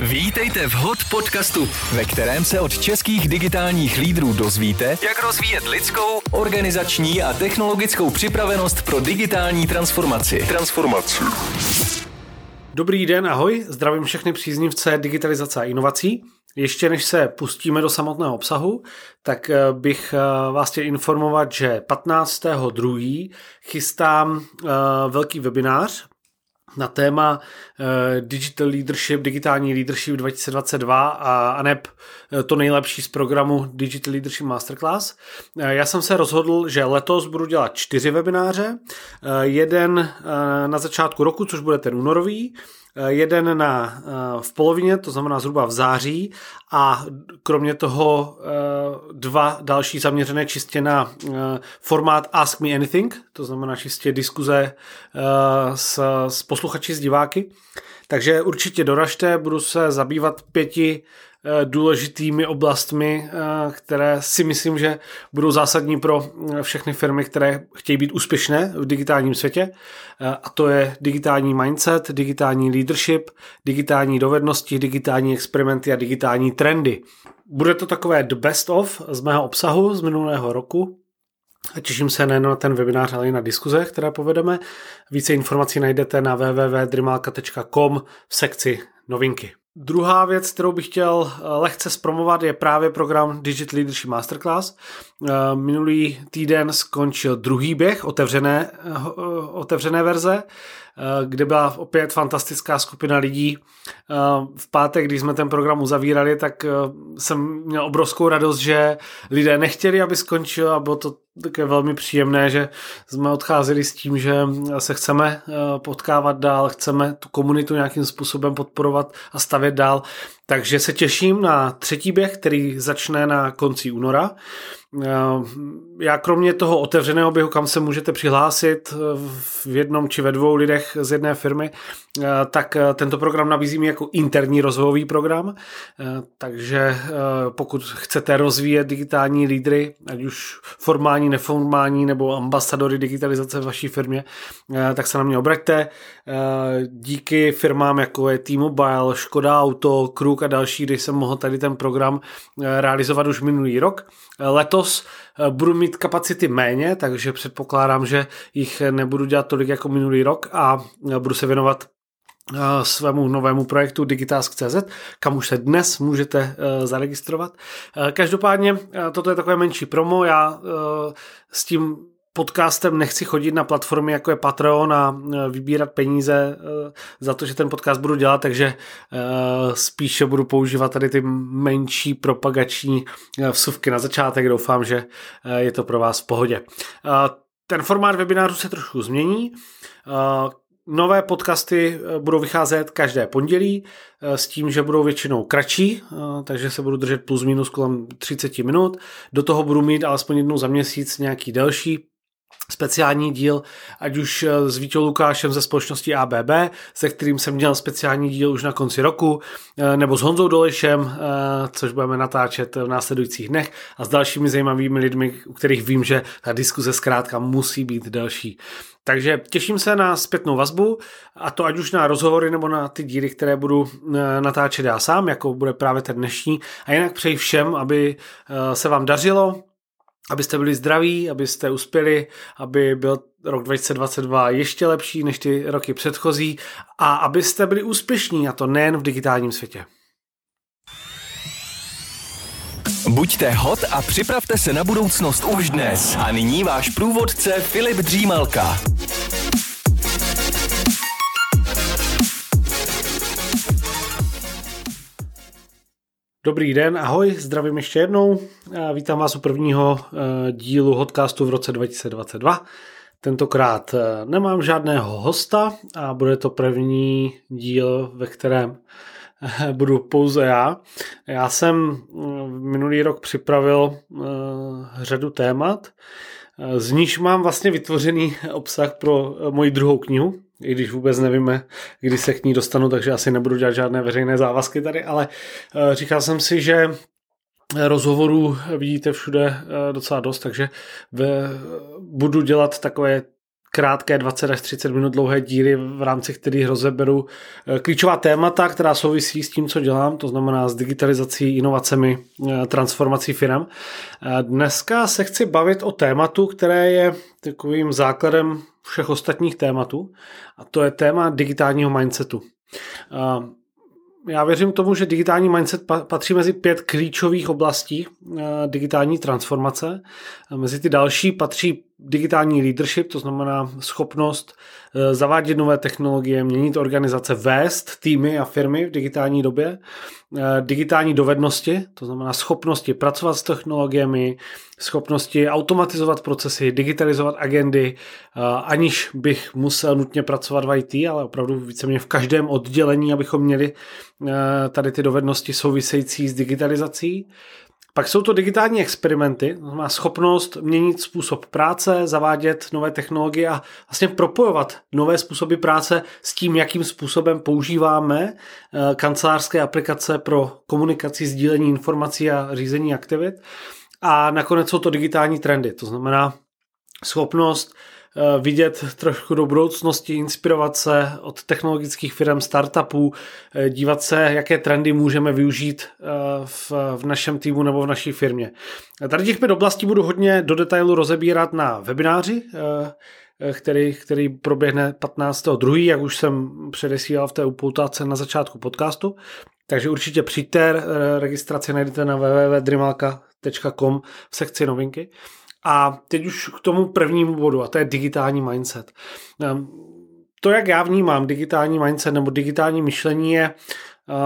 Vítejte v HOT podcastu, ve kterém se od českých digitálních lídrů dozvíte, jak rozvíjet lidskou, organizační a technologickou připravenost pro digitální transformaci. Transformaci. Dobrý den, ahoj, zdravím všechny příznivce digitalizace a inovací. Ještě než se pustíme do samotného obsahu, tak eh, bych eh, vás chtěl informovat, že 15.2. chystám eh, velký webinář na téma Digital Leadership, digitální leadership 2022 a, a neb to nejlepší z programu Digital Leadership Masterclass. Já jsem se rozhodl, že letos budu dělat čtyři webináře. Jeden na začátku roku, což bude ten únorový, Eh, jeden na, eh, v polovině, to znamená zhruba v září a kromě toho eh, dva další zaměřené čistě na formát Ask Me Anything, to znamená čistě diskuze s, s posluchači, s diváky. Takže určitě doražte, budu se zabývat pěti Eh, důležitými oblastmi, eh, které si myslím, že budou zásadní pro eh, všechny firmy, které chtějí být úspěšné v digitálním světě. A to je digitální mindset, digitální leadership, digitální dovednosti, digitální experimenty a digitální trendy. Bude to takové the best of z mého obsahu z minulého roku, a těším se nejen na ten webinář, ale i na diskuze, které povedeme. Více informací najdete na www.drimalka.com v sekci novinky. Druhá věc, kterou bych chtěl eh, lehce zpromovat, je právě program Digital Leadership Masterclass. Eh, minulý týden skončil druhý běh otevřené, eh, otevřené verze. Eh, kde byla opět fantastická skupina lidí. Eh, v pátek, když jsme ten program uzavírali, tak eh, jsem měl obrovskou radost, že lidé nechtěli, aby skončil a bylo to také velmi příjemné, že jsme odcházeli s tím, že se chceme potkávat dál, chceme tu komunitu nějakým způsobem podporovat a stavět dál. Takže se těším na třetí běh, který začne na konci února. Já kromě toho otevřeného běhu, kam se můžete přihlásit v jednom či ve dvou lidech z jedné firmy, tak tento program nabízím jako interní rozvojový program. Takže pokud chcete rozvíjet digitální lídry, ať už formální, neformální nebo ambasadory digitalizace v vaší firmě, tak se na mě obraťte. Díky firmám jako je T-Mobile, Škoda Auto, Kruk a další, kdy jsem mohl tady ten program realizovat už minulý rok. Letos eh, budu mít kapacity méně, takže předpokládám, že jich nebudu dělat tolik jako minulý rok a eh, budu se věnovat eh, svému novému projektu Digitask.cz, kam už se dnes můžete zaregistrovat. Každopádně toto je takové menší promo, já s tím podcastem nechci chodit na platformy jako je Patreon a e, vybírat peníze e, za to, že ten podcast budu dělat, takže e, spíše budu používat tady ty menší propagační vsuvky na začátek. Doufám, že je to pro vás v pohodě. Ten formát webinářu se trošku změní. Nové podcasty budou vycházet každé pondělí s tím, že budou většinou kratší, takže se budu držet plus minus kolem 30 minut. Do toho budu mít alespoň jednou za měsíc nějaký delší speciální díl, ať už eh, s Vítou Lukášem ze společnosti ABB, se kterým jsem měl speciální díl už na konci roku, eh, nebo s Honzou Dolešem, eh, což budeme natáčet v následujících dnech a s dalšími zajímavými lidmi, u kterých vím, že ta diskuze zkrátka musí být delší. Takže těším se na zpětnou vazbu a to ať už na rozhovory nebo na ty díly, které budu natáčet já sám, jako bude právě ten dnešní. A jinak přeji všem, aby se vám dařilo, abyste byli zdraví, abyste uspěli, aby byl rok 2022 ještě lepší než ty roky předchozí a abyste byli úspěšní, a to nejen v digitálním světě. Buďte hot a připravte se na budoucnost už dnes. A nyní váš průvodce Filip Dřímalka. Dobrý den, ahoj, zdravím ještě jednou. Vítám vás u prvního eh, dílu Hotcastu v roce 2022. Tentokrát eh, nemám žádného hosta a bude to první díl, ve kterém eh, budu pouze já. Já jsem minulý rok připravil řadu témat, z níž mám vlastně vytvořený obsah pro moji druhou knihu, i když vůbec nevíme, kdy se k ní dostanu, takže asi nebudu dělat žádné veřejné závazky tady, ale eh, říkal jsem si, že rozhovorů vidíte všude eh, docela dost, takže budu dělat takové krátké 20 až 30 minut dlouhé díly, v rámci kterých rozeberu eh, klíčová témata, která souvisí s tím, co dělám, to znamená s digitalizací, inovacemi, transformací firm. Dneska se chci bavit o tématu, které je takovým základem všech ostatních tématů a to je téma digitálního mindsetu. Já věřím tomu, že digitální mindset patří mezi pět klíčových oblastí digitální transformace. Mezi ty další patří digitální leadership, to znamená schopnost eh, zavádět nové technologie, měnit organizace, vést týmy a firmy v digitální době, eh, digitální dovednosti, to znamená schopnosti pracovat s technologiemi, schopnosti automatizovat procesy, digitalizovat agendy, eh, aniž bych musel nutně pracovat v IT, ale opravdu víceméně v každém oddělení, abychom měli tady ty dovednosti související s digitalizací. Pak jsou to digitální experimenty, to znamená schopnost měnit způsob práce, zavádět nové technologie a vlastně propojovat nové způsoby práce s tím, jakým způsobem používáme eh, kancelářské aplikace pro komunikaci, sdílení informací a řízení aktivit. A nakonec jsou to digitální trendy, to znamená schopnost vidět trošku do budoucnosti, inspirovat se od technologických firm, startupů, eh, dívat se, jaké trendy můžeme využít eh, v, v našem týmu nebo v naší firmě. Tady těch pět oblastí budu hodně do detailu rozebírat na webináři, který, který proběhne 15.2., jak už jsem předesílal v té upoutáce na začátku podcastu. Takže určitě přijďte, registraci najdete na www.drimalka.com v sekci novinky. A teď už k tomu prvnímu bodu, a to je digitální mindset. Ehm, to, jak já vnímám digitální mindset nebo digitální myšlení, je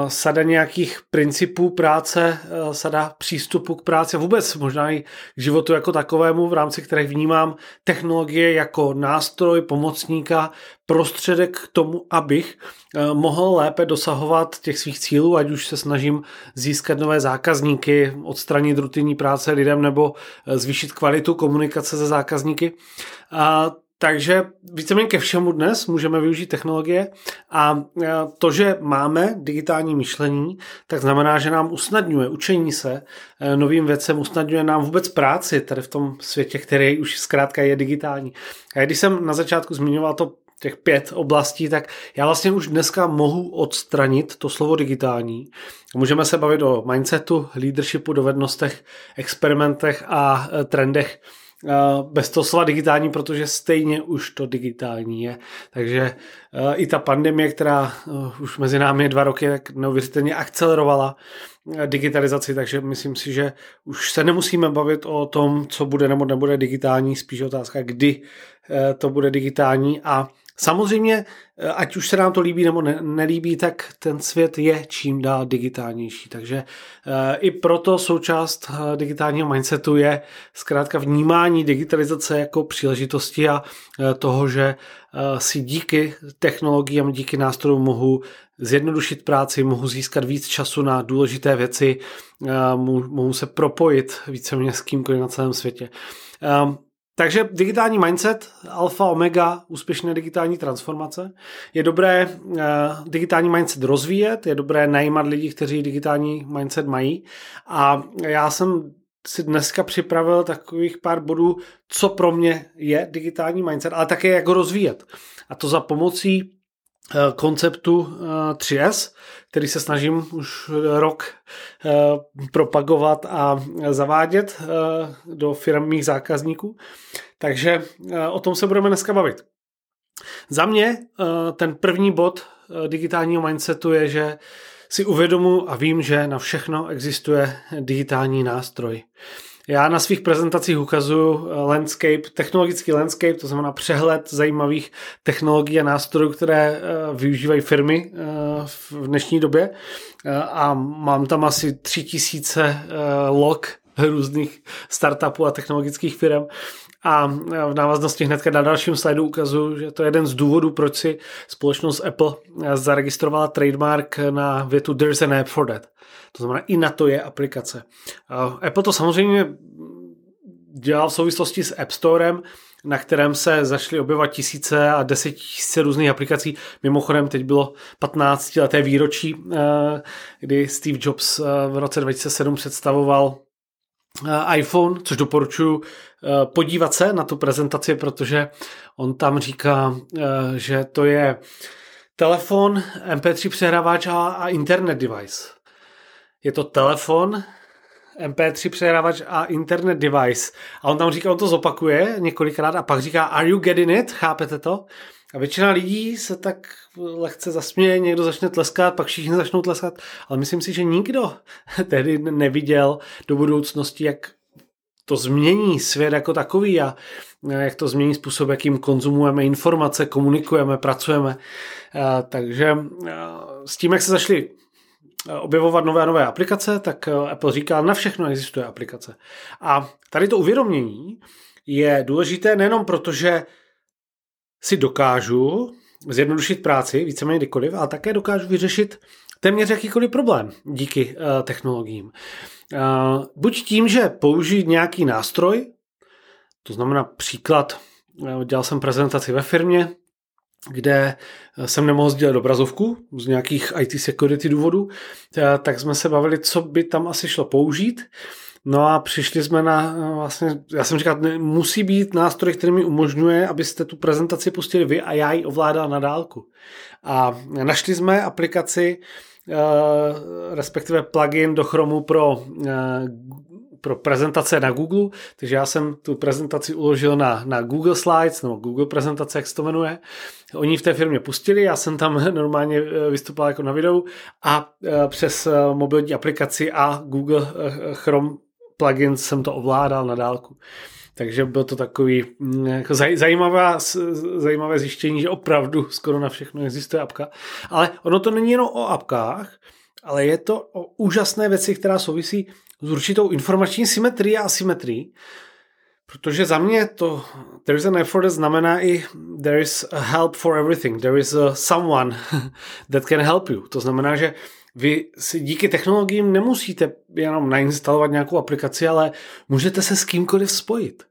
sada nějakých principů práce, eh, sada přístupu k práci vůbec možná i k životu jako takovému, v rámci kterých vnímám technologie jako nástroj, pomocníka, prostředek k tomu, abych eh, mohl lépe dosahovat těch svých cílů, ať už se snažím získat nové zákazníky, odstranit rutinní práce lidem nebo zvýšit kvalitu komunikace se zákazníky. A takže víceméně ke všemu dnes můžeme využít technologie a to, že máme digitální myšlení, tak znamená, že nám usnadňuje učení se e, novým věcem, usnadňuje nám vůbec práci tady v tom světě, který už zkrátka je digitální. A když jsem na začátku zmiňoval to těch pět oblastí, tak já vlastně už dneska mohu odstranit to slovo digitální. Můžeme se bavit o mindsetu, leadershipu, dovednostech, experimentech a e, trendech bez toho slova digitální, protože stejně už to digitální je. Takže eh, i ta pandemie, která eh, už mezi námi je dva roky, tak neuvěřitelně akcelerovala eh, digitalizaci, takže myslím si, že už se nemusíme bavit o tom, co bude nebo nebude digitální, spíš otázka, kdy to bude digitální. A Samozřejmě, eh, ať už se nám to líbí nebo ne, nelíbí, tak ten svět je čím dál digitálnější. Takže e, i proto součást e, digitálního mindsetu je zkrátka vnímání digitalizace jako příležitosti a e, toho, že e, si díky technologiím, díky nástrojům mohu zjednodušit práci, mohu získat víc času na důležité věci, mohu, mohu se propojit víceméně s kýmkoliv na celém světě. E, takže digitální mindset, alfa, omega, úspěšné digitální transformace. Je dobré uh, digitální mindset rozvíjet, je dobré najímat lidi, kteří digitální mindset mají. A já jsem si dneska připravil takových pár bodů, co pro mě je digitální mindset, ale také jak ho rozvíjet. A to za pomocí konceptu 3S, eh, který se snažím už rok eh, propagovat a zavádět do firmních zákazníků. Takže o tom se budeme dneska bavit. Za mě ten první bod digitálního mindsetu je, že si uvědomu a vím, že na všechno existuje digitální nástroj. Já na svých prezentacích ukazuju eh, landscape, technologický landscape, to znamená přehled zajímavých technologií a nástrojů, které eh, využívají firmy eh, v dnešní době. A mám tam asi tři tisíce log různých startupů a technologických firm. A v návaznosti hnedka na dalším slajdu ukazuju, že to je jeden z důvodů, proč si společnost Apple zaregistrovala trademark na větu There's an app for that. To znamená, i na to je aplikace. Apple to samozřejmě dělal v souvislosti s App Storem, na kterém se zašly objevovat tisíce a tisíce různých aplikací. Mimochodem teď bylo 15 leté výročí, eh, kdy Steve Jobs eh, v roce 2007 představoval iPhone, což doporučuji podívat se na tu prezentaci, protože on tam říká, že to je telefon, MP3 přehrávač a internet device. Je to telefon, MP3 přehrávač a internet device. A on tam říká, on to zopakuje několikrát a pak říká, are you getting it? Chápete to? A většina lidí se tak lehce zasměje, někdo začne tleskat, pak všichni začnou tleskat, ale myslím si, že nikdo tehdy neviděl do budoucnosti, jak to změní svět jako takový a jak to změní způsob, jakým konzumujeme informace, komunikujeme, pracujeme. Takže s tím, jak se zašli objevovat nové a nové aplikace, tak Apple říká, na všechno existuje aplikace. A tady to uvědomění je důležité nejenom proto, že si dokážu zjednodušit práci víceméně kdykoliv, ale také dokážu vyřešit téměř jakýkoliv problém díky uh, technologiím. Uh, buď tím, že použít nějaký nástroj, to znamená příklad, dělal jsem prezentaci ve firmě, kde jsem nemohl sdílet obrazovku z nějakých IT security důvodů, tak jsme se bavili, co by tam asi šlo použít. No a přišli jsme na, vlastně, já jsem říkal, musí být nástroj, který mi umožňuje, abyste tu prezentaci pustili vy a já ji ovládal na dálku. A našli jsme aplikaci, eh, respektive plugin do Chromu pro eh, pro prezentace na Google, takže já jsem tu prezentaci uložil na, na Google Slides, nebo Google prezentace, jak se to jmenuje. Oni v té firmě pustili, já jsem tam normálně eh, vystupoval jako na videu a přes mobilní aplikaci a Google Chrome plugin jsem to ovládal na dálku. Takže bylo to takový mm, jako zajímavé, zajímavé zjištění, že opravdu skoro na všechno existuje apka. Ale ono to není jenom o apkách, ale je to o úžasné věci, která souvisí s určitou informační symetrií a asymetrií. Protože za mě to there is an effort znamená i there is a help for everything. There is a someone that can help you. To znamená, že vy si díky technologiím nemusíte jenom nainstalovat nějakou aplikaci, ale můžete se s kýmkoliv spojit.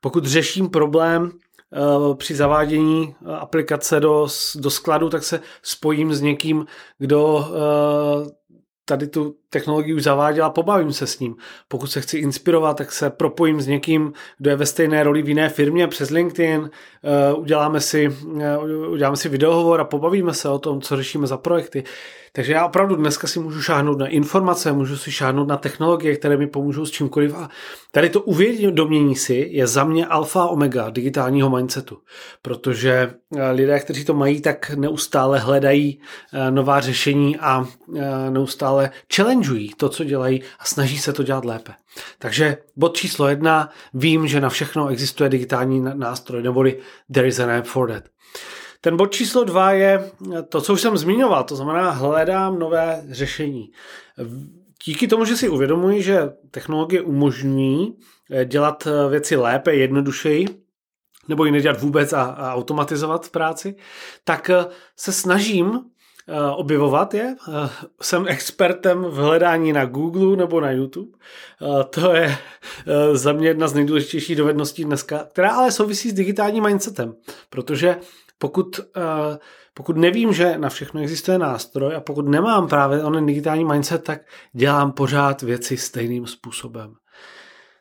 Pokud řeším problém uh, při zavádění uh, aplikace do, do skladu, tak se spojím s někým, kdo uh, tady tu technologii už zaváděl a pobavím se s ním. Pokud se chci inspirovat, tak se propojím s někým, kdo je ve stejné roli v jiné firmě přes LinkedIn, uděláme si, uděláme si videohovor a pobavíme se o tom, co řešíme za projekty. Takže já opravdu dneska si můžu šáhnout na informace, můžu si šáhnout na technologie, které mi pomůžou s čímkoliv. A tady to uvědomění si je za mě alfa omega digitálního mindsetu, protože eh, lidé, kteří to mají, tak neustále hledají eh, nová řešení a eh, neustále challengeují to, co dělají a snaží se to dělat lépe. Takže bod číslo jedna, vím, že na všechno existuje digitální nástroj, neboli there is an app for that. Ten bod číslo dva je to, co už jsem zmiňoval, to znamená hledám nové řešení. Díky tomu, že si uvědomuji, že technologie umožňují eh, dělat eh, věci lépe, jednodušeji, nebo ji nedělat vůbec a, a automatizovat práci, tak eh, se snažím objevovat je. Jsem expertem v hledání na Google nebo na YouTube. To je za mě jedna z nejdůležitějších dovedností dneska, která ale souvisí s digitálním mindsetem, protože pokud, uh, pokud nevím, že na všechno existuje nástroj a pokud nemám právě onen digitální mindset, tak dělám pořád věci stejným způsobem.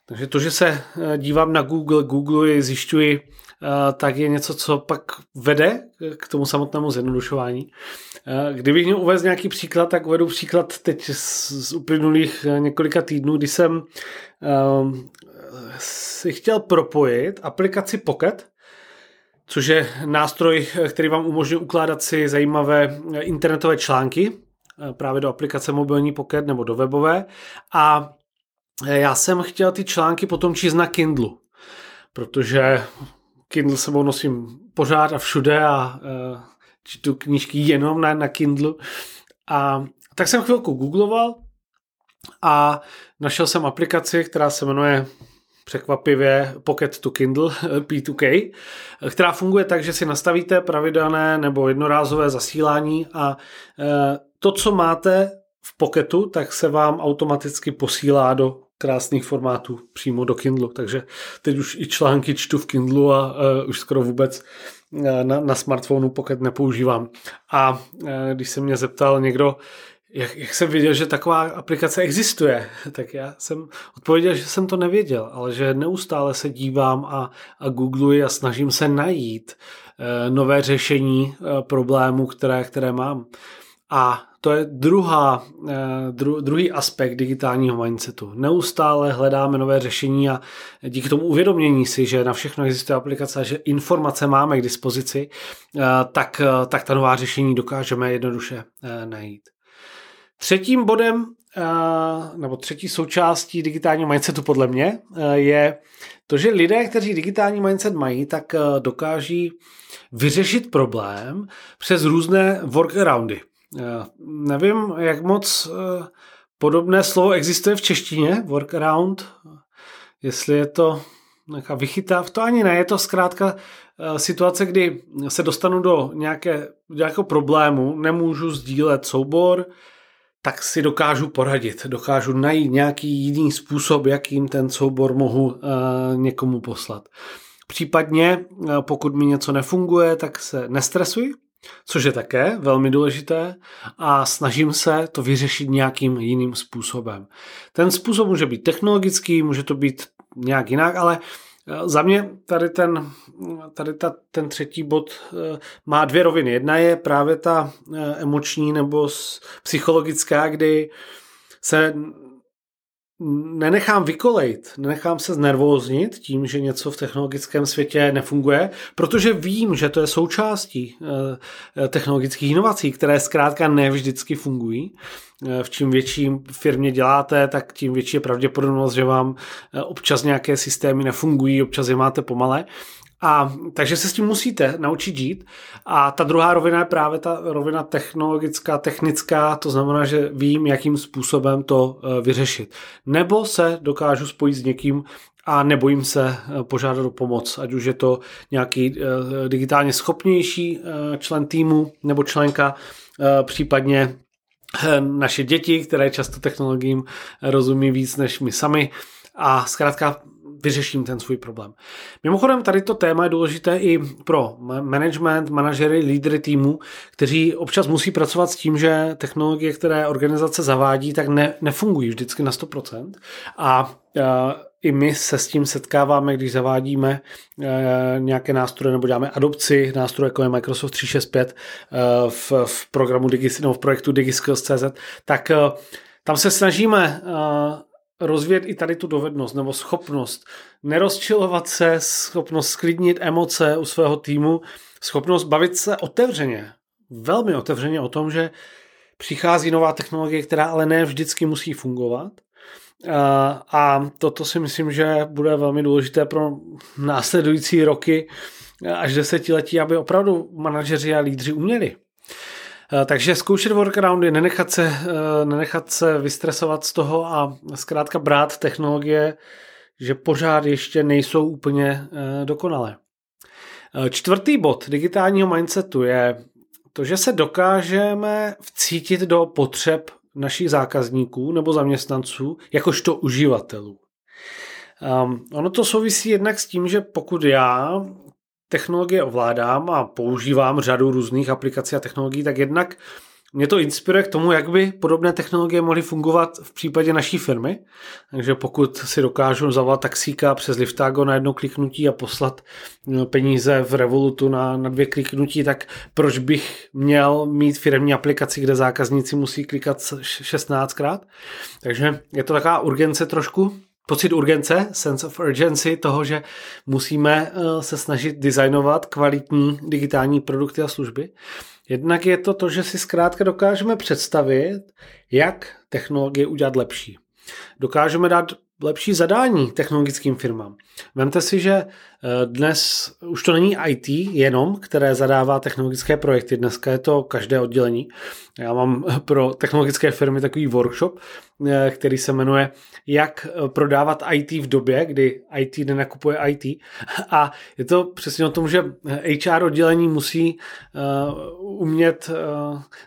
Takže to, že se eh, dívám na Google, Google je zjišťuji, eh, tak je něco, co pak vede k tomu samotnému zjednodušování. Kdybych měl uvést nějaký příklad, tak uvedu příklad teď z uplynulých několika týdnů, kdy jsem si chtěl propojit aplikaci Pocket což je nástroj, který vám umožňuje ukládat si zajímavé internetové články eh, právě do aplikace mobilní Pocket nebo do webové. A eh, já jsem chtěl ty články potom číst na Kindlu, protože Kindle sebou nosím pořád a všude a čtu knížky jenom na, na Kindlu. A tak jsem chvilku googloval a našel jsem aplikaci, která se jmenuje překvapivě Pocket to Kindle P2K, která funguje tak, že si nastavíte pravidelné nebo jednorázové zasílání a e, to, co máte v Pocketu, tak se vám automaticky posílá do krásných formátů přímo do Kindlu, takže teď už i články čtu v Kindlu a uh, už skoro vůbec uh, na, na smartphonu Pocket nepoužívám. A uh, když se mě zeptal někdo, jak, jak jsem viděl, že taková aplikace existuje, tak já jsem odpověděl, že jsem to nevěděl, ale že neustále se dívám a, a googluji a snažím se najít e, nové řešení e, problémů, které, které mám. A to je druhá, eh, dru, druhý aspekt digitálního mindsetu. Neustále hledáme nové řešení a díky tomu uvědomění si, že na všechno existuje aplikace a že informace máme k dispozici, eh, tak, eh, tak ta nová řešení dokážeme jednoduše najít. Třetím bodem nebo třetí součástí digitálního mindsetu podle mě je to, že lidé, kteří digitální mindset mají, tak dokáží vyřešit problém přes různé workaroundy. Nevím, jak moc eh, podobné slovo existuje v češtině, workaround, jestli je to nějaká vychytá, to ani ne, je to zkrátka eh, situace, kdy se dostanu do nějaké, nějakého problému, nemůžu sdílet soubor, tak si dokážu poradit, dokážu najít nějaký jiný způsob, jakým ten soubor mohu uh, někomu poslat. Případně, pokud mi něco nefunguje, tak se nestresuji, což je také velmi důležité a snažím se to vyřešit nějakým jiným způsobem. Ten způsob může být technologický, může to být nějak jinak, ale eh, za mě tady ten, tady ta, ten třetí bod eh, má dvě roviny. Jedna je právě ta eh, emoční nebo psychologická, kdy se nenechám vykolejt, nenechám se znervóznit tím, že něco v technologickém světě nefunguje, protože vím, že to je součástí eh, technologických inovací, které zkrátka ne vždycky fungují. Eh, v čím větší firmě děláte, tak tím větší je pravděpodobnost, že vám eh, občas nějaké systémy nefungují, občas je máte pomale. A takže se s tím musíte naučit žít. A ta druhá rovina je právě ta rovina technologická, technická, to znamená, že vím, jakým způsobem to eh, vyřešit. Nebo se dokážu spojit s někým a nebojím se eh, požádat o pomoc, ať už je to nějaký eh, digitálně schopnější člen týmu nebo členka, případně naše děti, které často technologiím rozumí víc než my sami. A zkrátka vyřeším ten svůj problém. Mimochodem, tady to téma je důležité i pro management, manažery, lídry týmu, kteří občas musí pracovat s tím, že technologie, které organizace zavádí, tak ne, nefungují vždycky na 100%. A, a i my se s tím setkáváme, když zavádíme e, nějaké nástroje nebo děláme adopci nástrojů jako je Microsoft 365 e, v, v programu Digis, no, v projektu DigiSkills.cz, tak e, tam se snažíme rozvíjet i tady tu dovednost nebo schopnost nerozčilovat se, schopnost sklidnit emoce u svého týmu, schopnost bavit se otevřeně, velmi otevřeně o tom, že přichází nová technologie, která ale ne vždycky musí fungovat. A toto si myslím, že bude velmi důležité pro následující roky až desetiletí, aby opravdu manažeři a lídři uměli takže zkoušet workaroundy, nenechat se, eh, nenechat se vystresovat z toho a zkrátka brát technologie, že pořád ještě nejsou úplně eh, dokonalé. Čtvrtý bod digitálního mindsetu je to, že se dokážeme vcítit do potřeb našich zákazníků nebo zaměstnanců jakožto uživatelů. Um, ono to souvisí jednak s tím, že pokud já technologie ovládám a používám řadu různých aplikací a technologií, tak jednak mě to inspiruje k tomu, jak by podobné technologie mohly fungovat v případě naší firmy. Takže pokud si dokážu zavolat taxíka přes Liftago na jedno kliknutí a poslat no, peníze v Revolutu na, na dvě kliknutí, tak proč bych měl mít firmní aplikaci, kde zákazníci musí klikat 16krát? Takže je to taková urgence trošku pocit urgence, sense of urgency toho, že musíme eh, se snažit designovat kvalitní digitální produkty a služby. Jednak je to to, že si zkrátka dokážeme představit, jak technologie udělat lepší. Dokážeme dát lepší zadání technologickým firmám. Vemte si, že dnes už to není IT jenom, které zadává technologické projekty, dneska je to každé oddělení. Já mám pro technologické firmy takový workshop, eh, který se jmenuje Jak prodávat IT v době, kdy IT nenakupuje IT. A je to přesně o tom, že HR oddělení musí eh, umět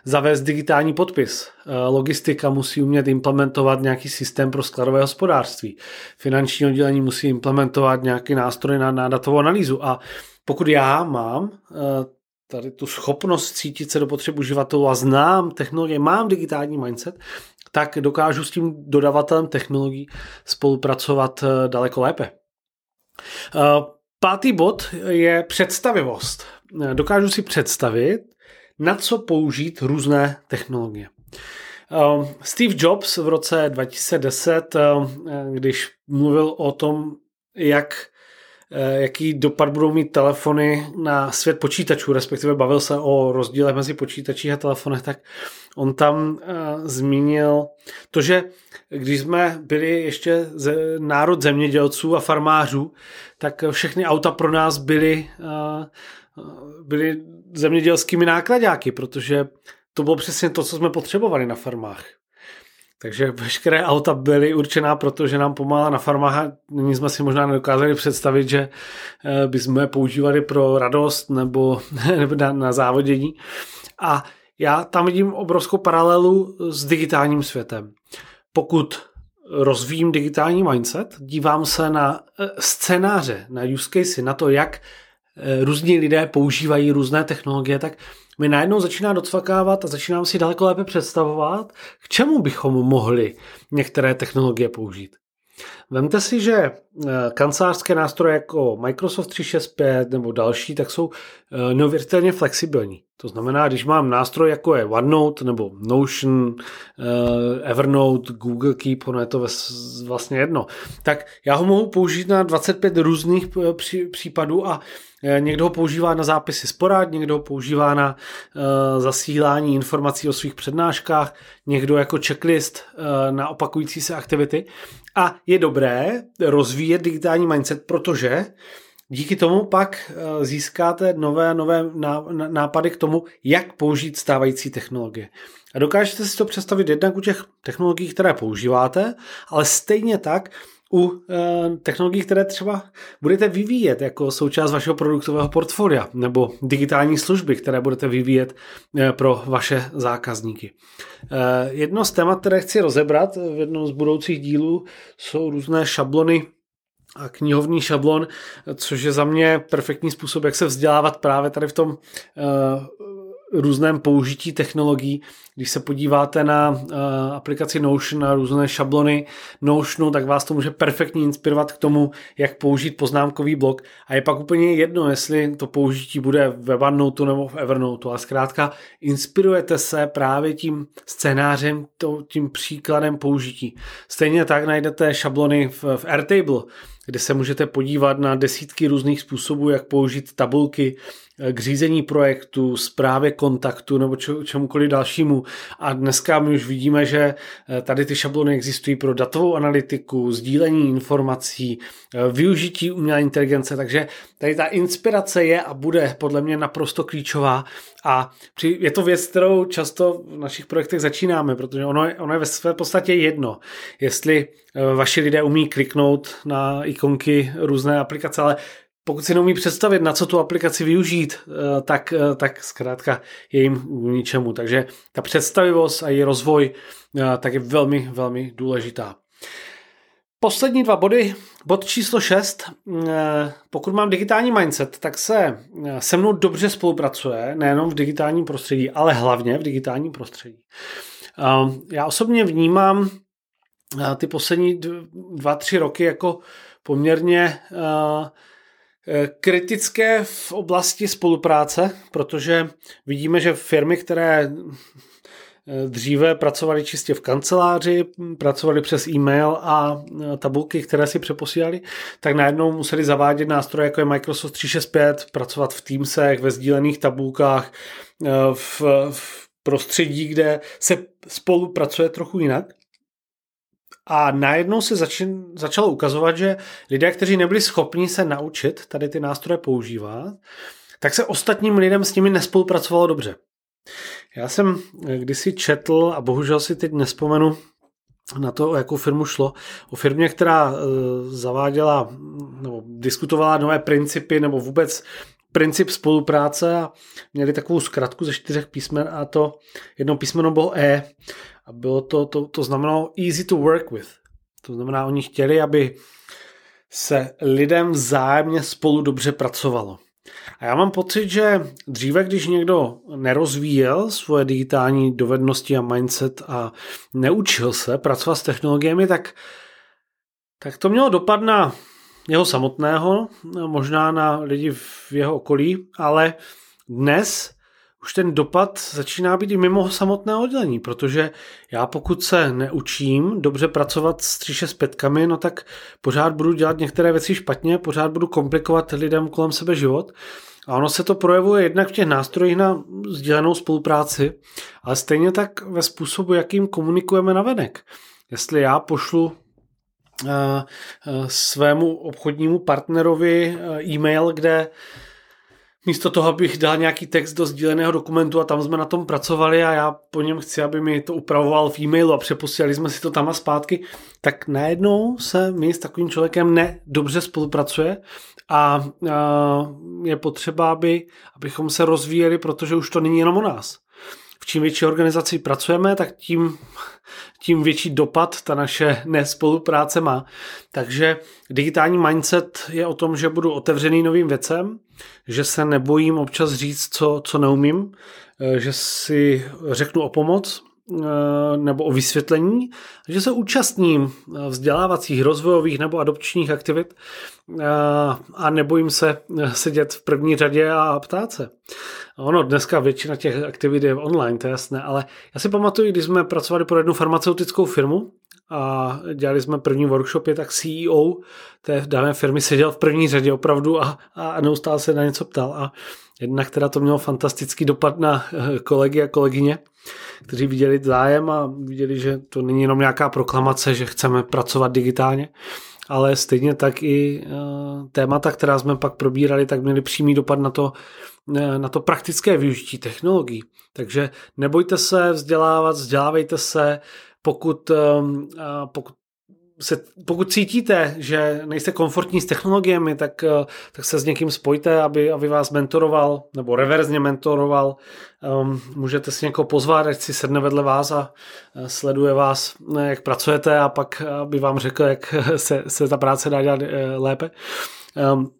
zavést digitální podpis. Logistika musí umět implementovat nějaký systém pro skladové hospodářství. Finanční oddělení musí implementovat nějaký nástroj na, na datovou analýzu. A pokud já mám uh, tady tu schopnost cítit se do potřeb uživatelů a znám technologie, mám digitální mindset, tak dokážu s tím dodavatelem technologií spolupracovat eh, daleko lépe. Eh, pátý bod je představivost. Dokážu si představit, na co použít různé technologie. Steve Jobs v roce 2010, když mluvil o tom, jak Eh, jaký dopad budou mít telefony na svět počítačů, respektive bavil se o rozdílech mezi počítačí a telefonech, tak on tam uh, zmínil to, že když jsme byli ještě národ zemědělců a farmářů, tak všechny auta pro nás byly, uh, byly zemědělskými nákladáky, protože to bylo přesně to, co jsme potřebovali na farmách. Takže veškeré auta byly určená proto, že nám pomáhá na farmách nyní jsme si možná nedokázali představit, že eh, bychom je používali pro radost nebo, nebo na, na závodění. A já tam vidím obrovskou paralelu s digitálním světem. Pokud rozvíjím digitální mindset, dívám se na eh, scénáře, na use case, na to, jak eh, různí lidé používají různé technologie, tak mi najednou začíná docvakávat a začínám si daleko lépe představovat, k čemu bychom mohli některé technologie použít. Vemte si, že eh, kancelářské nástroje jako Microsoft 365 nebo další, tak jsou eh, neuvěřitelně flexibilní. To znamená, když mám nástroj jako je OneNote nebo Notion, eh, Evernote, Google Keep, ono je to vlastně jedno, tak já ho mohu použít na 25 různých případů a Někdo ho používá na zápisy z porád, někdo ho používá na zasílání informací o svých přednáškách, někdo jako checklist na opakující se aktivity. A je dobré rozvíjet digitální mindset, protože díky tomu pak eh, získáte nové nové nápady k tomu, jak použít stávající technologie. A dokážete si to představit jednak u těch technologií, které používáte, ale stejně tak u e, technologií, které třeba budete vyvíjet jako součást vašeho produktového portfolia nebo digitální služby, které budete vyvíjet e, pro vaše zákazníky. E, jedno z témat, které chci rozebrat v jednom z budoucích dílů, jsou různé šablony a knihovní šablon, což je za mě perfektní způsob, jak se vzdělávat právě tady v tom různém použití technologií. Když se podíváte na uh, aplikaci Notion, na různé šablony Notionu, tak vás to může perfektně inspirovat k tomu, jak použít poznámkový blok. A je pak úplně jedno, jestli to použití bude v OneNote nebo v Evernote. A zkrátka inspirujete se právě tím scénářem, tím příkladem použití. Stejně tak najdete šablony v, v Airtable, kde se můžete podívat na desítky různých způsobů, jak použít tabulky k řízení projektu, zprávě kontaktu nebo čemukoliv dalšímu. A dneska my už vidíme, že eh, tady ty šablony existují pro datovou analytiku, sdílení informací, eh, využití umělé inteligence, takže tady ta inspirace je a bude podle mě naprosto klíčová a je to věc, kterou často v našich projektech začínáme, protože ono je, ono je ve své podstatě jedno, jestli eh, vaši lidé umí kliknout na ikonky různé aplikace, ale pokud si neumí představit, na co tu aplikaci využít, eh, tak, eh, tak zkrátka je jim k ničemu. Takže ta představivost a její rozvoj eh, tak je velmi, velmi důležitá. Poslední dva body. Bod číslo 6. Pokud mám digitální mindset, tak se se mnou dobře spolupracuje, nejenom v digitálním prostředí, ale hlavně v digitálním prostředí. Já osobně vnímám ty poslední dva, tři roky jako poměrně Eh, kritické v oblasti spolupráce, protože vidíme, že firmy, které eh, dříve pracovali čistě v kanceláři, pracovali přes e-mail a eh, tabulky, které si přeposílali, tak najednou museli zavádět nástroje jako je Microsoft 365, pracovat v Teamsech, ve sdílených tabulkách, v, v prostředí, kde se spolupracuje trochu jinak. A najednou se začín, začalo ukazovat, že lidé, kteří nebyli schopni se naučit tady ty nástroje používat, tak se ostatním lidem s nimi nespolupracovalo dobře. Já jsem kdysi četl, a bohužel si teď nespomenu na to, o jakou firmu šlo, o firmě, která e, zaváděla nebo diskutovala nové principy nebo vůbec princip spolupráce a měli takovou zkratku ze čtyřech písmen a to jedno písmeno bylo E a bylo to, to, to znamenalo easy to work with. To znamená, oni chtěli, aby se lidem vzájemně spolu dobře pracovalo. A já mám pocit, že dříve, když někdo nerozvíjel svoje digitální dovednosti a mindset a neučil se pracovat s technologiemi, tak, tak to mělo dopad na jeho samotného, možná na lidi v jeho okolí, ale dnes už ten dopad začíná být i mimo samotné oddělení, protože já pokud se neučím dobře pracovat s 3 petkami, no tak pořád budu dělat některé věci špatně, pořád budu komplikovat lidem kolem sebe život a ono se to projevuje jednak v těch nástrojích na sdílenou spolupráci, ale stejně tak ve způsobu, jakým komunikujeme na venek. Jestli já pošlu uh, uh, svému obchodnímu partnerovi uh, e-mail, kde místo toho, abych dal nějaký text do sdíleného dokumentu a tam jsme na tom pracovali a já po něm chci, aby mi to upravoval v e-mailu a přepustili jsme si to tam a zpátky, tak najednou se mi s takovým člověkem nedobře spolupracuje a, je potřeba, aby, abychom se rozvíjeli, protože už to není jenom o nás. V čím větší organizaci pracujeme, tak tím, tím větší dopad ta naše nespolupráce má. Takže digitální mindset je o tom, že budu otevřený novým věcem, že se nebojím občas říct, co, co neumím, že si řeknu o pomoc, Eh, nebo o vysvětlení, že se účastním vzdělávacích, rozvojových nebo adopčních aktivit eh, a nebojím se sedět v první řadě a ptát se. Ono dneska většina těch aktivit je online, to je jasné, ale já si pamatuju, když jsme pracovali pro jednu farmaceutickou firmu a dělali jsme první workshopy, tak CEO té dané firmy seděl v první řadě opravdu a, a neustále se na něco ptal a Jednak teda to mělo fantastický dopad na eh, kolegy a kolegyně, kteří viděli zájem a viděli, že to není jenom nějaká proklamace, že chceme pracovat digitálně, ale stejně tak i eh, témata, která jsme pak probírali, tak měly přímý dopad na to, eh, na to praktické využití technologií. Takže nebojte se vzdělávat, vzdělávejte se, pokud, pokud se, pokud cítíte, že nejste komfortní s technologiemi, tak, eh, tak se s někým spojte, aby, aby vás mentoroval nebo reverzně mentoroval. Um, můžete si někoho pozvat, ať si sedne vedle vás a eh, sleduje vás, eh, jak pracujete a pak aby vám řekl, jak se, se ta práce dá dělat lépe. Um,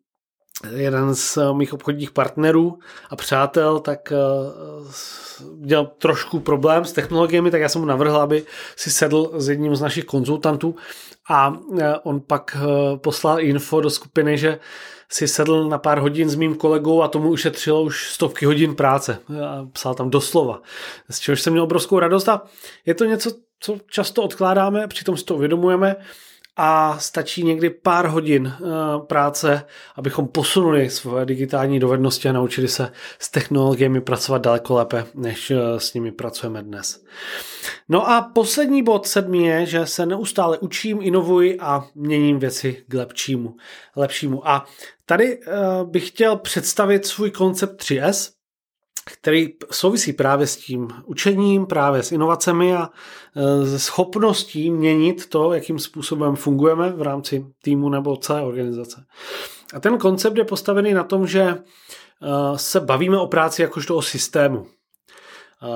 jeden z mých obchodních partnerů a přátel, tak měl trošku problém s technologiemi, tak já jsem mu navrhl, aby si sedl s jedním z našich konzultantů a e, on pak poslal info do skupiny, že si sedl na pár hodin s mým kolegou a tomu ušetřilo už stovky hodin práce. A psal tam doslova. Z čehož jsem měl obrovskou radost a je to něco, co často odkládáme, přitom si to uvědomujeme a stačí někdy pár hodin eh, práce, abychom posunuli svoje digitální dovednosti a naučili se s technologiemi pracovat daleko lépe, než eh, s nimi pracujeme dnes. No a poslední bod sedmý je, že se neustále učím, inovuji a měním věci k lepšímu. lepšímu. A tady eh, bych chtěl představit svůj koncept 3S, který souvisí právě s tím učením, právě s inovacemi a se schopností měnit to, jakým způsobem fungujeme v rámci týmu nebo celé organizace. A ten koncept je postavený na tom, že se bavíme o práci jakožto o systému.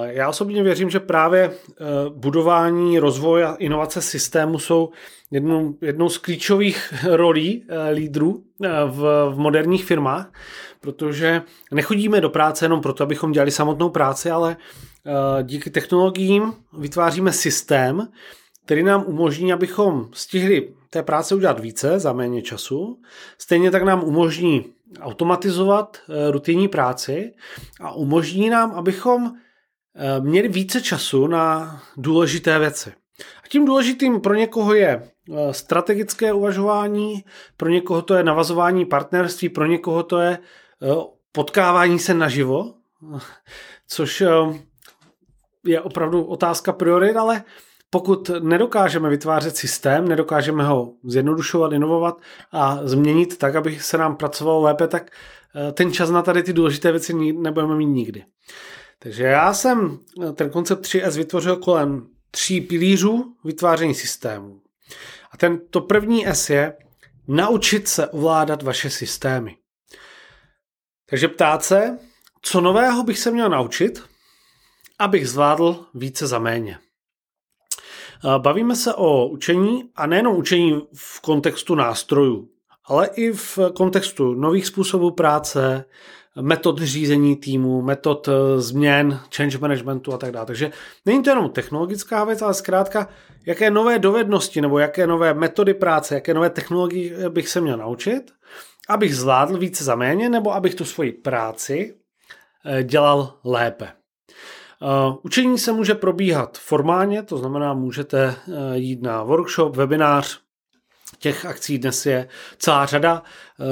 Já osobně věřím, že právě budování, rozvoj a inovace systému jsou jednou, jednou z klíčových rolí lídrů v, v moderních firmách, protože nechodíme do práce jenom proto, abychom dělali samotnou práci, ale eh, díky technologiím vytváříme systém, který nám umožní, abychom stihli té práce udělat více za méně času. Stejně tak nám umožní automatizovat eh, rutinní práci a umožní nám, abychom eh, měli více času na důležité věci. A tím důležitým pro někoho je strategické uvažování, pro někoho to je navazování partnerství, pro někoho to je potkávání se naživo, což eh, je opravdu otázka priorit, ale pokud nedokážeme vytvářet systém, nedokážeme ho zjednodušovat, inovovat a změnit tak, aby se nám pracovalo lépe, tak eh, ten čas na tady ty důležité věci nebudeme mít nikdy. Takže já jsem eh, ten koncept 3S vytvořil kolem tří pilířů vytváření systému. A ten, to první S je naučit se ovládat vaše systémy. Takže ptát se, co nového bych se měl naučit, abych zvládl více za méně. Bavíme se o učení a nejenom učení v kontextu nástrojů, ale i v kontextu nových způsobů práce, metod řízení týmu, metod eh, změn, change managementu a tak dále. Takže není to jenom technologická věc, ale zkrátka, jaké nové dovednosti nebo jaké nové metody práce, jaké nové technologie bych se měl naučit, abych zvládl více za méně, nebo abych tu svoji práci eh, dělal lépe. Uh, učení se může probíhat formálně, to znamená, můžete uh, jít na workshop, webinář, těch akcí dnes je celá řada.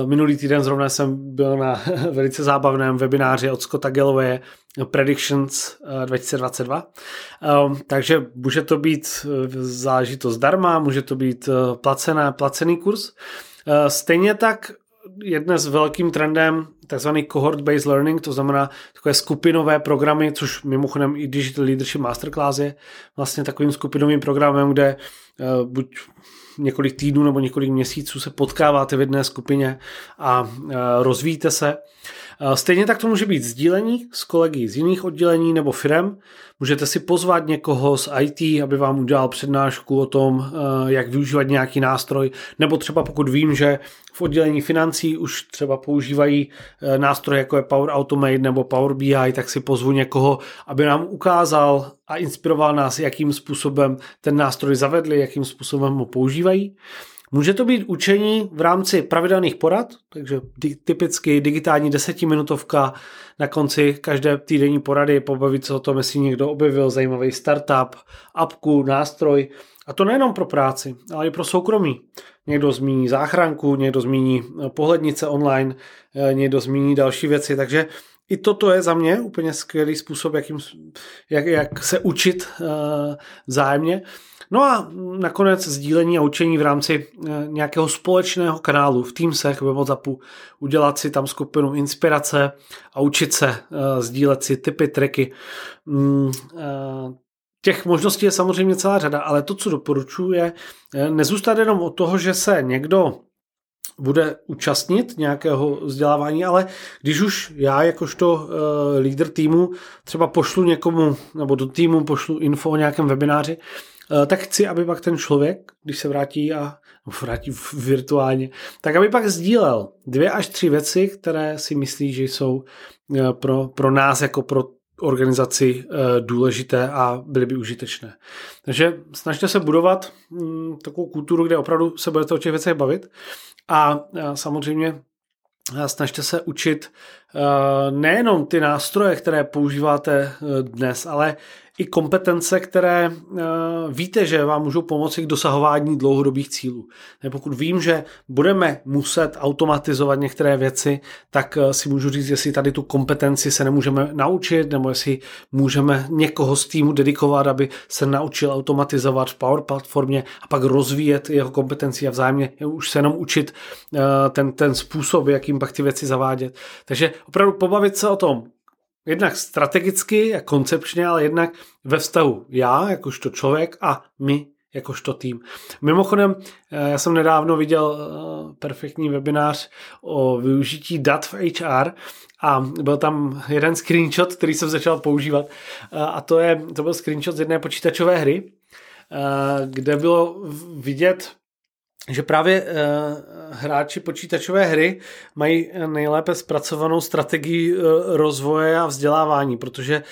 Minulý týden zrovna jsem byl na velice zábavném webináři od Scotta Galloway Predictions 2022. Um, takže může to být záležitost zdarma, může to být placená, placený kurz. Stejně tak je dnes velkým trendem takzvaný cohort-based learning, to znamená takové skupinové programy, což mimochodem i Digital Leadership Masterclass je vlastně takovým skupinovým programem, kde uh, buď několik týdnů nebo několik měsíců se potkáváte v jedné skupině a uh, rozvíjíte se. Uh, stejně tak to může být sdílení s kolegy z jiných oddělení nebo firm. Můžete si pozvat někoho z IT, aby vám udělal přednášku o tom, jak využívat nějaký nástroj, nebo třeba pokud vím, že v oddělení financí už třeba používají eh, nástroje jako je Power Automate nebo Power BI, tak si pozvu někoho, aby nám ukázal a inspiroval nás, jakým způsobem ten nástroj zavedli, jakým způsobem ho používají. Může to být učení v rámci pravidelných porad, takže typicky digitální desetiminutovka na konci každé týdenní porady, pobavit se o tom, jestli někdo objevil zajímavý startup, apku, nástroj. A to nejenom pro práci, ale i pro soukromí. Někdo zmíní záchranku, někdo zmíní eh, pohlednice online, eh, někdo zmíní další věci, takže i toto je za mě úplně skvělý způsob, jakým, jak, jak se učit uh, vzájemně. No a nakonec sdílení a učení v rámci nějakého společného kanálu v Teamsech, ve WhatsAppu, udělat si tam skupinu inspirace a učit se sdílet si typy, triky. Mm, Těch možností je samozřejmě celá řada, ale to, co doporučuji, je eh, nezůstat jenom od toho, že se někdo bude účastnit nějakého vzdělávání, ale když už já jakožto uh, lídr týmu třeba pošlu někomu, nebo do týmu pošlu info o nějakém webináři, tak chci, aby pak ten člověk, když se vrátí a vrátí virtuálně, tak aby pak sdílel dvě až tři věci, které si myslí, že jsou pro, pro nás jako pro organizaci eh, důležité a byly by užitečné. Takže snažte se budovat mm, takovou kulturu, kde opravdu se budete o těch věcech bavit a samozřejmě snažte se učit eh, nejenom ty nástroje, které používáte eh, dnes, ale i kompetence, které uh, víte, že vám můžou pomoci k dosahování dlouhodobých cílů. Pokud vím, že budeme muset automatizovat některé věci, tak si můžu říct, jestli tady tu kompetenci se nemůžeme naučit, nebo jestli můžeme někoho z týmu dedikovat, aby se naučil automatizovat v Power platformě a pak rozvíjet jeho kompetenci a vzájemně už se jenom učit ten, ten způsob, jakým pak ty věci zavádět. Takže opravdu pobavit se o tom, jednak strategicky a koncepčně, ale jednak ve vztahu já, jakožto člověk a my, jakožto tým. Mimochodem, eh, já jsem nedávno viděl eh, perfektní webinář o využití dat v HR a byl tam jeden screenshot, který jsem začal používat eh, a to, je, to byl screenshot z jedné počítačové hry, kde bylo vidět že právě uh, hráči počítačové hry mají nejlépe zpracovanou strategii uh, rozvoje a vzdělávání, protože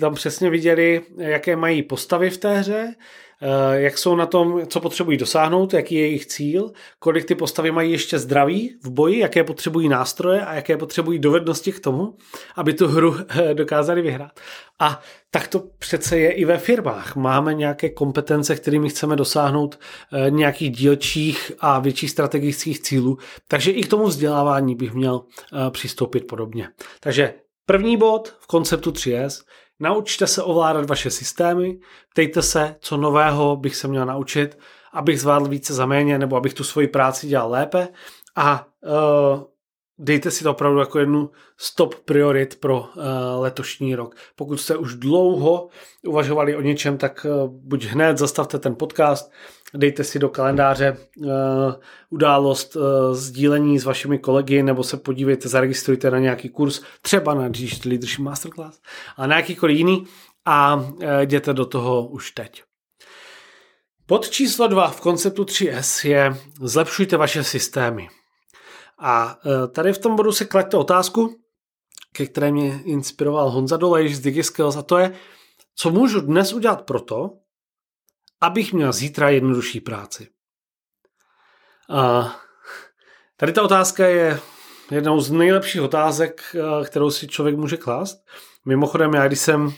tam přesně viděli, jaké mají postavy v té hře, jak jsou na tom, co potřebují dosáhnout, jaký je jejich cíl, kolik ty postavy mají ještě zdraví v boji, jaké potřebují nástroje a jaké potřebují dovednosti k tomu, aby tu hru eh, dokázali vyhrát. A tak to přece je i ve firmách. Máme nějaké kompetence, kterými chceme dosáhnout eh, nějakých dílčích a větších strategických cílů, takže i k tomu vzdělávání bych měl přistoupit podobně. Takže první bod v konceptu 3S Naučte se ovládat vaše systémy, ptejte se, co nového bych se měl naučit, abych zvládl více za méně, nebo abych tu svoji práci dělal lépe a uh, dejte si to opravdu jako jednu stop priorit pro uh, letošní rok. Pokud jste už dlouho uvažovali o něčem, tak uh, buď hned zastavte ten podcast, dejte si do kalendáře uh, událost uh, sdílení s vašimi kolegy, nebo se podívejte, zaregistrujte na nějaký kurz, třeba na Digital Leadership Masterclass, a na jakýkoliv jiný a uh, jděte do toho už teď. Pod číslo 2 v konceptu 3S je zlepšujte vaše systémy. A tady v tom bodu se klaďte otázku, ke které mě inspiroval Honza Dolejš z DigiSkills a to je, co můžu dnes udělat proto, abych měl zítra jednodušší práci. A tady ta otázka je jednou z nejlepších otázek, kterou si člověk může klást. Mimochodem, já když jsem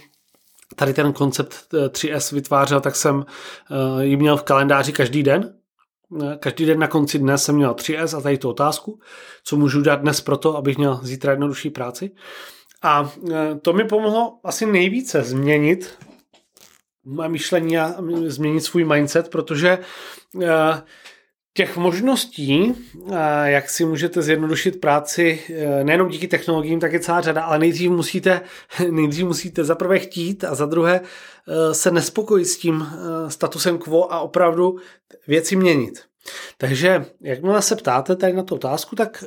tady ten koncept 3S eh, vytvářel, tak jsem eh, ji měl v kalendáři každý den. Eh, každý den na konci dne jsem měl 3S a tady tu otázku, co můžu dělat dnes pro to, abych měl zítra jednodušší práci. A to mi pomohlo asi nejvíce změnit myšlení a změnit svůj mindset, protože Těch možností, jak si můžete zjednodušit práci, e, nejenom díky technologiím, tak je celá řada, ale nejdřív musíte, nejdřív musíte za prvé chtít a za druhé se nespokojit s tím statusem quo a opravdu věci měnit. Takže jakmile se ptáte tady na tu otázku, tak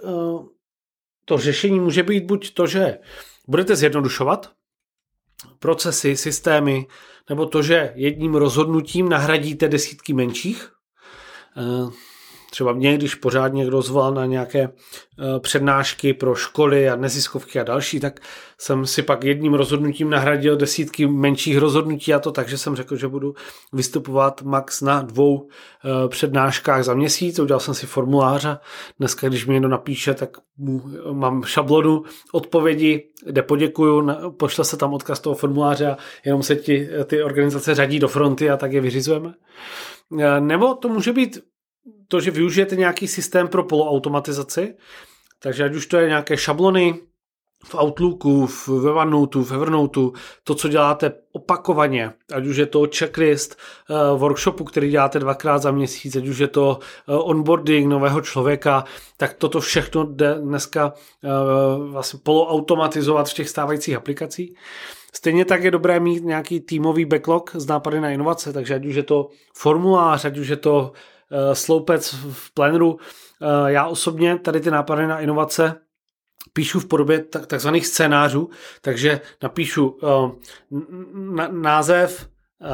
to řešení může být buď to, že budete zjednodušovat procesy, systémy, nebo to, že jedním rozhodnutím nahradíte desítky menších, třeba mě, když pořád někdo zval na nějaké eh, přednášky pro školy a neziskovky a další, tak jsem si pak jedním rozhodnutím nahradil desítky menších rozhodnutí a to tak, že jsem řekl, že budu vystupovat max na dvou eh, přednáškách za měsíc. Udělal jsem si formulář a dneska, když mi někdo napíše, tak mu, mám šablonu odpovědi, kde poděkuju, pošle se tam odkaz toho formuláře a jenom se ti, ty organizace řadí do fronty a tak je vyřizujeme. Eh, nebo to může být to, že využijete nějaký systém pro poloautomatizaci, takže ať už to je nějaké šablony v Outlooku, v OneNote, v Evernoteu, to, co děláte opakovaně, ať už je to checklist uh, workshopu, který děláte dvakrát za měsíc, ať už je to uh, onboarding nového člověka, tak toto všechno jde dneska uh, vlastně poloautomatizovat v těch stávajících aplikacích. Stejně tak je dobré mít nějaký týmový backlog z nápady na inovace, takže ať už je to formulář, ať už je to Eh, sloupec v pleneru. Eh, já osobně tady ty nápady na inovace píšu v podobě takzvaných scénářů, takže napíšu eh, název,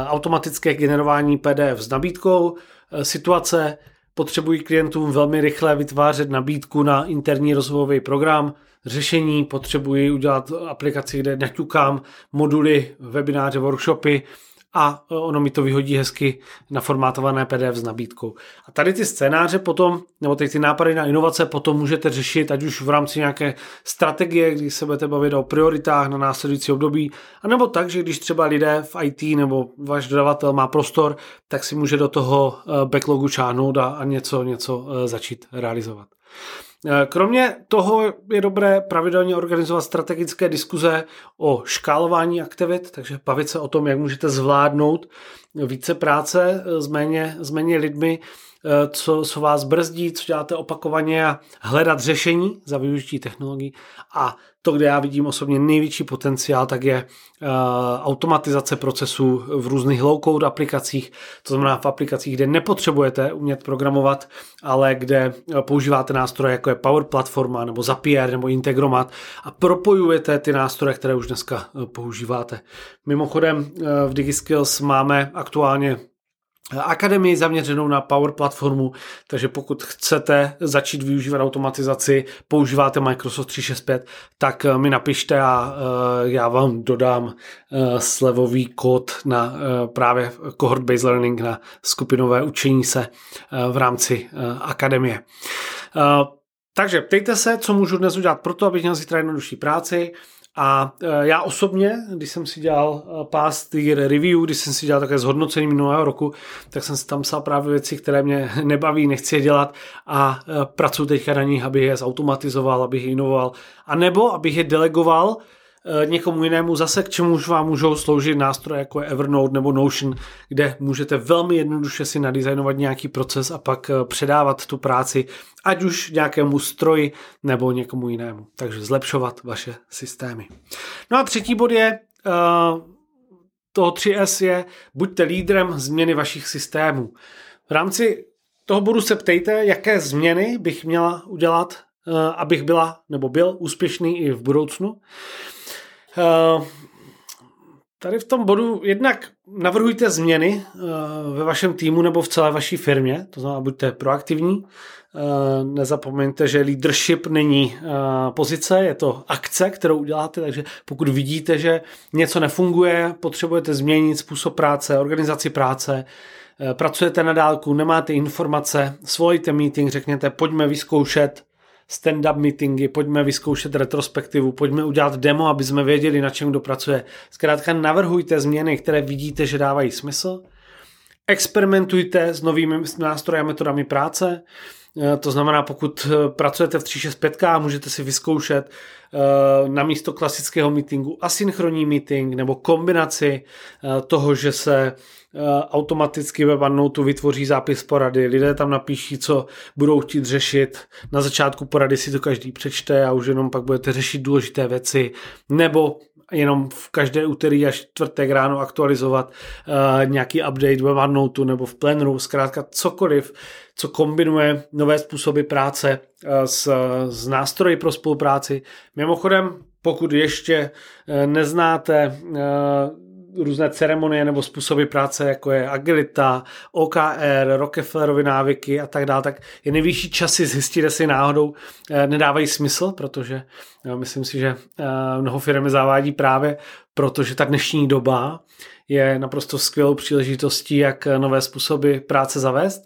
automatické generování PDF s nabídkou, situace, potřebují klientům velmi rychle vytvářet nabídku na interní rozvojový program, řešení, potřebuji udělat aplikaci, kde naťukám moduly, webináře, workshopy, a e, ono mi to vyhodí hezky na formátované PDF s nabídkou. A tady ty scénáře potom, nebo ty, ty nápady na inovace potom můžete řešit, ať už v rámci nějaké strategie, kdy se budete bavit o prioritách na následující období, anebo tak, že když třeba lidé v IT nebo váš dodavatel má prostor, tak si může do toho e, backlogu čáhnout a, a něco, něco e, začít realizovat. Eh, kromě toho je dobré pravidelně organizovat strategické diskuze o škálování aktivit, takže bavit se o tom, jak můžete zvládnout více práce s méně, s méně lidmi, co, co vás brzdí, co děláte opakovaně a hledat řešení za využití technologií. A to, kde já vidím osobně největší potenciál, tak je uh, automatizace procesů v různých low-code aplikacích, to znamená v aplikacích, kde nepotřebujete umět programovat, ale kde používáte nástroje jako je Power Platforma nebo Zapier nebo Integromat a propojujete ty nástroje, které už dneska používáte. Mimochodem v DigiSkills máme aktuálně akademii zaměřenou na Power platformu, takže pokud chcete začít využívat automatizaci, používáte Microsoft 365, tak eh, mi napište a eh, já vám dodám eh, slevový kód na právě cohort based learning na skupinové učení se v rámci akademie. Takže ptejte se, co můžu dnes udělat pro to, abych měl zítra jednodušší práci. A e, já osobně, když jsem si dělal e, past year review, když jsem si dělal také zhodnocení minulého roku, tak jsem si tam psal právě věci, které mě nebaví, nechci je dělat a e, pracuji teďka na nich, abych je zautomatizoval, abych je inovoval, a nebo abych je delegoval někomu jinému zase, k čemu už vám můžou sloužit nástroje jako je Evernote nebo Notion, kde můžete velmi jednoduše si nadizajnovat nějaký proces a pak eh, předávat tu práci ať už nějakému stroji nebo někomu jinému. Takže zlepšovat vaše systémy. No a třetí bod je, uh, toho 3S je, buďte lídrem změny vašich systémů. V rámci toho bodu se ptejte, jaké změny bych měla udělat, abych byla nebo byl úspěšný i v budoucnu. Eh, tady v tom bodu jednak navrhujte změny eh, ve vašem týmu nebo v celé vaší firmě, to znamená buďte proaktivní, eh, nezapomeňte, že leadership není pozice, je to akce, kterou uděláte, takže pokud vidíte, že něco nefunguje, potřebujete změnit způsob práce, organizaci práce, pracujete na dálku, nemáte informace, svolejte meeting, řekněte, pojďme vyzkoušet stand-up meetingy, pojďme vyzkoušet retrospektivu, pojďme udělat demo, aby jsme věděli, na čem kdo pracuje. Zkrátka navrhujte změny, které vidíte, že dávají smysl. Experimentujte s novými nástroji a metodami práce. Eh, to znamená, pokud eh, pracujete v 365, můžete si vyzkoušet eh, na místo klasického meetingu asynchronní meeting nebo kombinaci toho, že se automaticky ve OneNote vytvoří zápis porady, lidé tam napíší, co budou chtít řešit, na začátku porady si to každý přečte a už jenom pak budete řešit důležité věci, nebo jenom v každé úterý až čtvrtek ráno aktualizovat uh, nějaký update ve OneNote nebo v Planru, zkrátka cokoliv, co kombinuje nové způsoby práce uh, s, s nástroji pro spolupráci. Mimochodem, pokud ještě uh, neznáte různé ceremonie nebo způsoby práce, jako je agilita, OKR, Rockefellerovy návyky a tak dále, tak je nejvyšší čas si zjistit, jestli náhodou eh, nedávají smysl, protože já myslím si, že eh, mnoho firmy zavádí právě protože ta dnešní doba je naprosto skvělou příležitostí, jak nové způsoby práce zavést.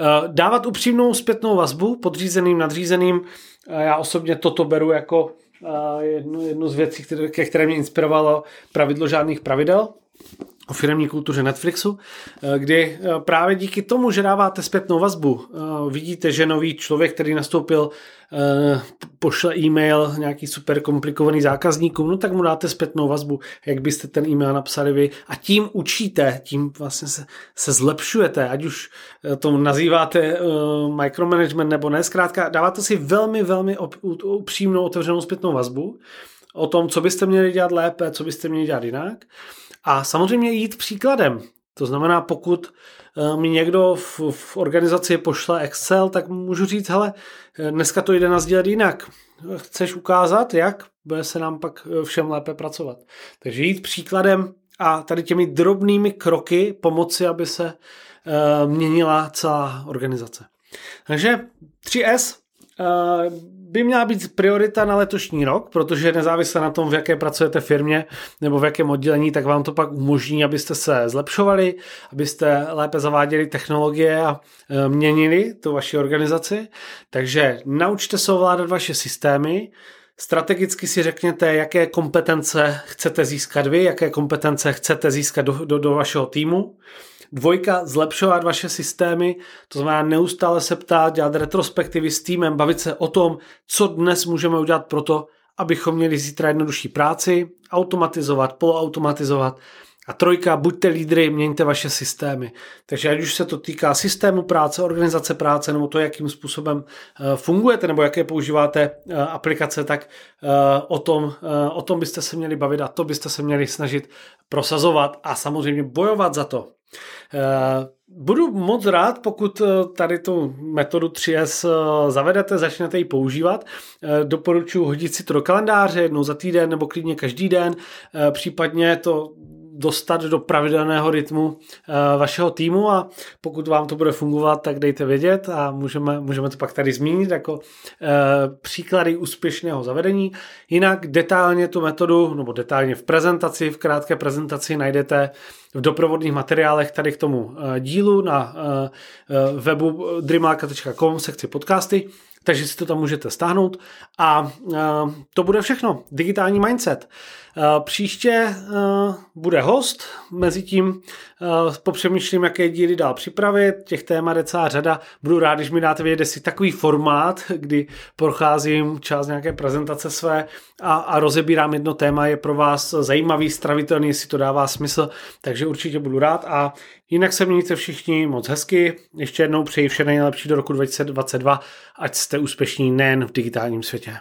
Eh, dávat upřímnou zpětnou vazbu podřízeným, nadřízeným, já osobně toto beru jako jednu, jednu z věcí, které, ke které mě inspirovalo pravidlo žádných pravidel o firmní kultuře Netflixu, eh, kdy eh, právě díky tomu, že dáváte zpětnou vazbu, eh, vidíte, že nový člověk, který nastoupil, pošle e-mail nějaký super komplikovaný zákazníkům, no tak mu dáte zpětnou vazbu, jak byste ten e-mail napsali vy. A tím učíte, tím vlastně se, se zlepšujete, ať už to nazýváte micromanagement nebo ne, zkrátka dáváte si velmi, velmi upřímnou otevřenou zpětnou vazbu o tom, co byste měli dělat lépe, co byste měli dělat jinak a samozřejmě jít příkladem. To znamená, pokud eh, mi někdo v, v organizaci pošle Excel, tak můžu říct, hele, eh, dneska to jde nazdílet jinak. Chceš ukázat, jak? Bude se nám pak eh, všem lépe pracovat. Takže jít příkladem a tady těmi drobnými kroky pomoci, aby se měnila celá organizace. Takže 3S by měla být priorita na letošní rok, protože nezávisle na tom, v jaké pracujete firmě nebo v jakém oddělení, tak vám to pak umožní, abyste se zlepšovali, abyste lépe zaváděli technologie a e, měnili tu vaši organizaci. Takže naučte se ovládat vaše systémy, Strategicky si řekněte, jaké kompetence chcete získat vy, jaké kompetence chcete získat do, do, do vašeho týmu. Dvojka, zlepšovat vaše systémy, to znamená neustále se ptát, dělat retrospektivy s týmem, bavit se o tom, co dnes můžeme udělat pro to, abychom měli zítra jednodušší práci, automatizovat, poloautomatizovat. A trojka, buďte lídry, měňte vaše systémy. Takže ať už se to týká systému práce, organizace práce, nebo to, jakým způsobem eh, fungujete, nebo jaké používáte eh, aplikace, tak eh, o tom, o tom byste se měli bavit a to byste se měli snažit prosazovat a samozřejmě bojovat za to, budu moc rád, pokud eh, tady tu metodu 3S eh, zavedete, začnete ji používat. Doporučuji hodit si to do kalendáře jednou za týden nebo klidně každý den, případně to dostat do pravidelného rytmu vašeho týmu a pokud vám to bude fungovat, tak dejte vědět a můžeme, můžeme to pak tady zmínit jako příklady úspěšného zavedení. Jinak detailně tu metodu, nebo detailně v prezentaci, v krátké prezentaci najdete v doprovodných materiálech tady k tomu eh, dílu na eh, eh, webu dreammarka.com sekci podcasty, takže si to tam můžete stáhnout a to bude všechno. Digitální mindset. Příště bude host, mezi tím popřemýšlím, jaké díly dál připravit, těch témat je celá řada. Budu rád, když mi dáte vědět, jestli takový formát, kdy procházím část nějaké prezentace své a, a rozebírám jedno téma, je pro vás zajímavý, stravitelný, jestli to dává smysl, takže určitě budu rád a jinak se mějte všichni moc hezky. Ještě jednou přeji vše nejlepší do roku 2022, ať jste úspěšní nejen v digitálním světě.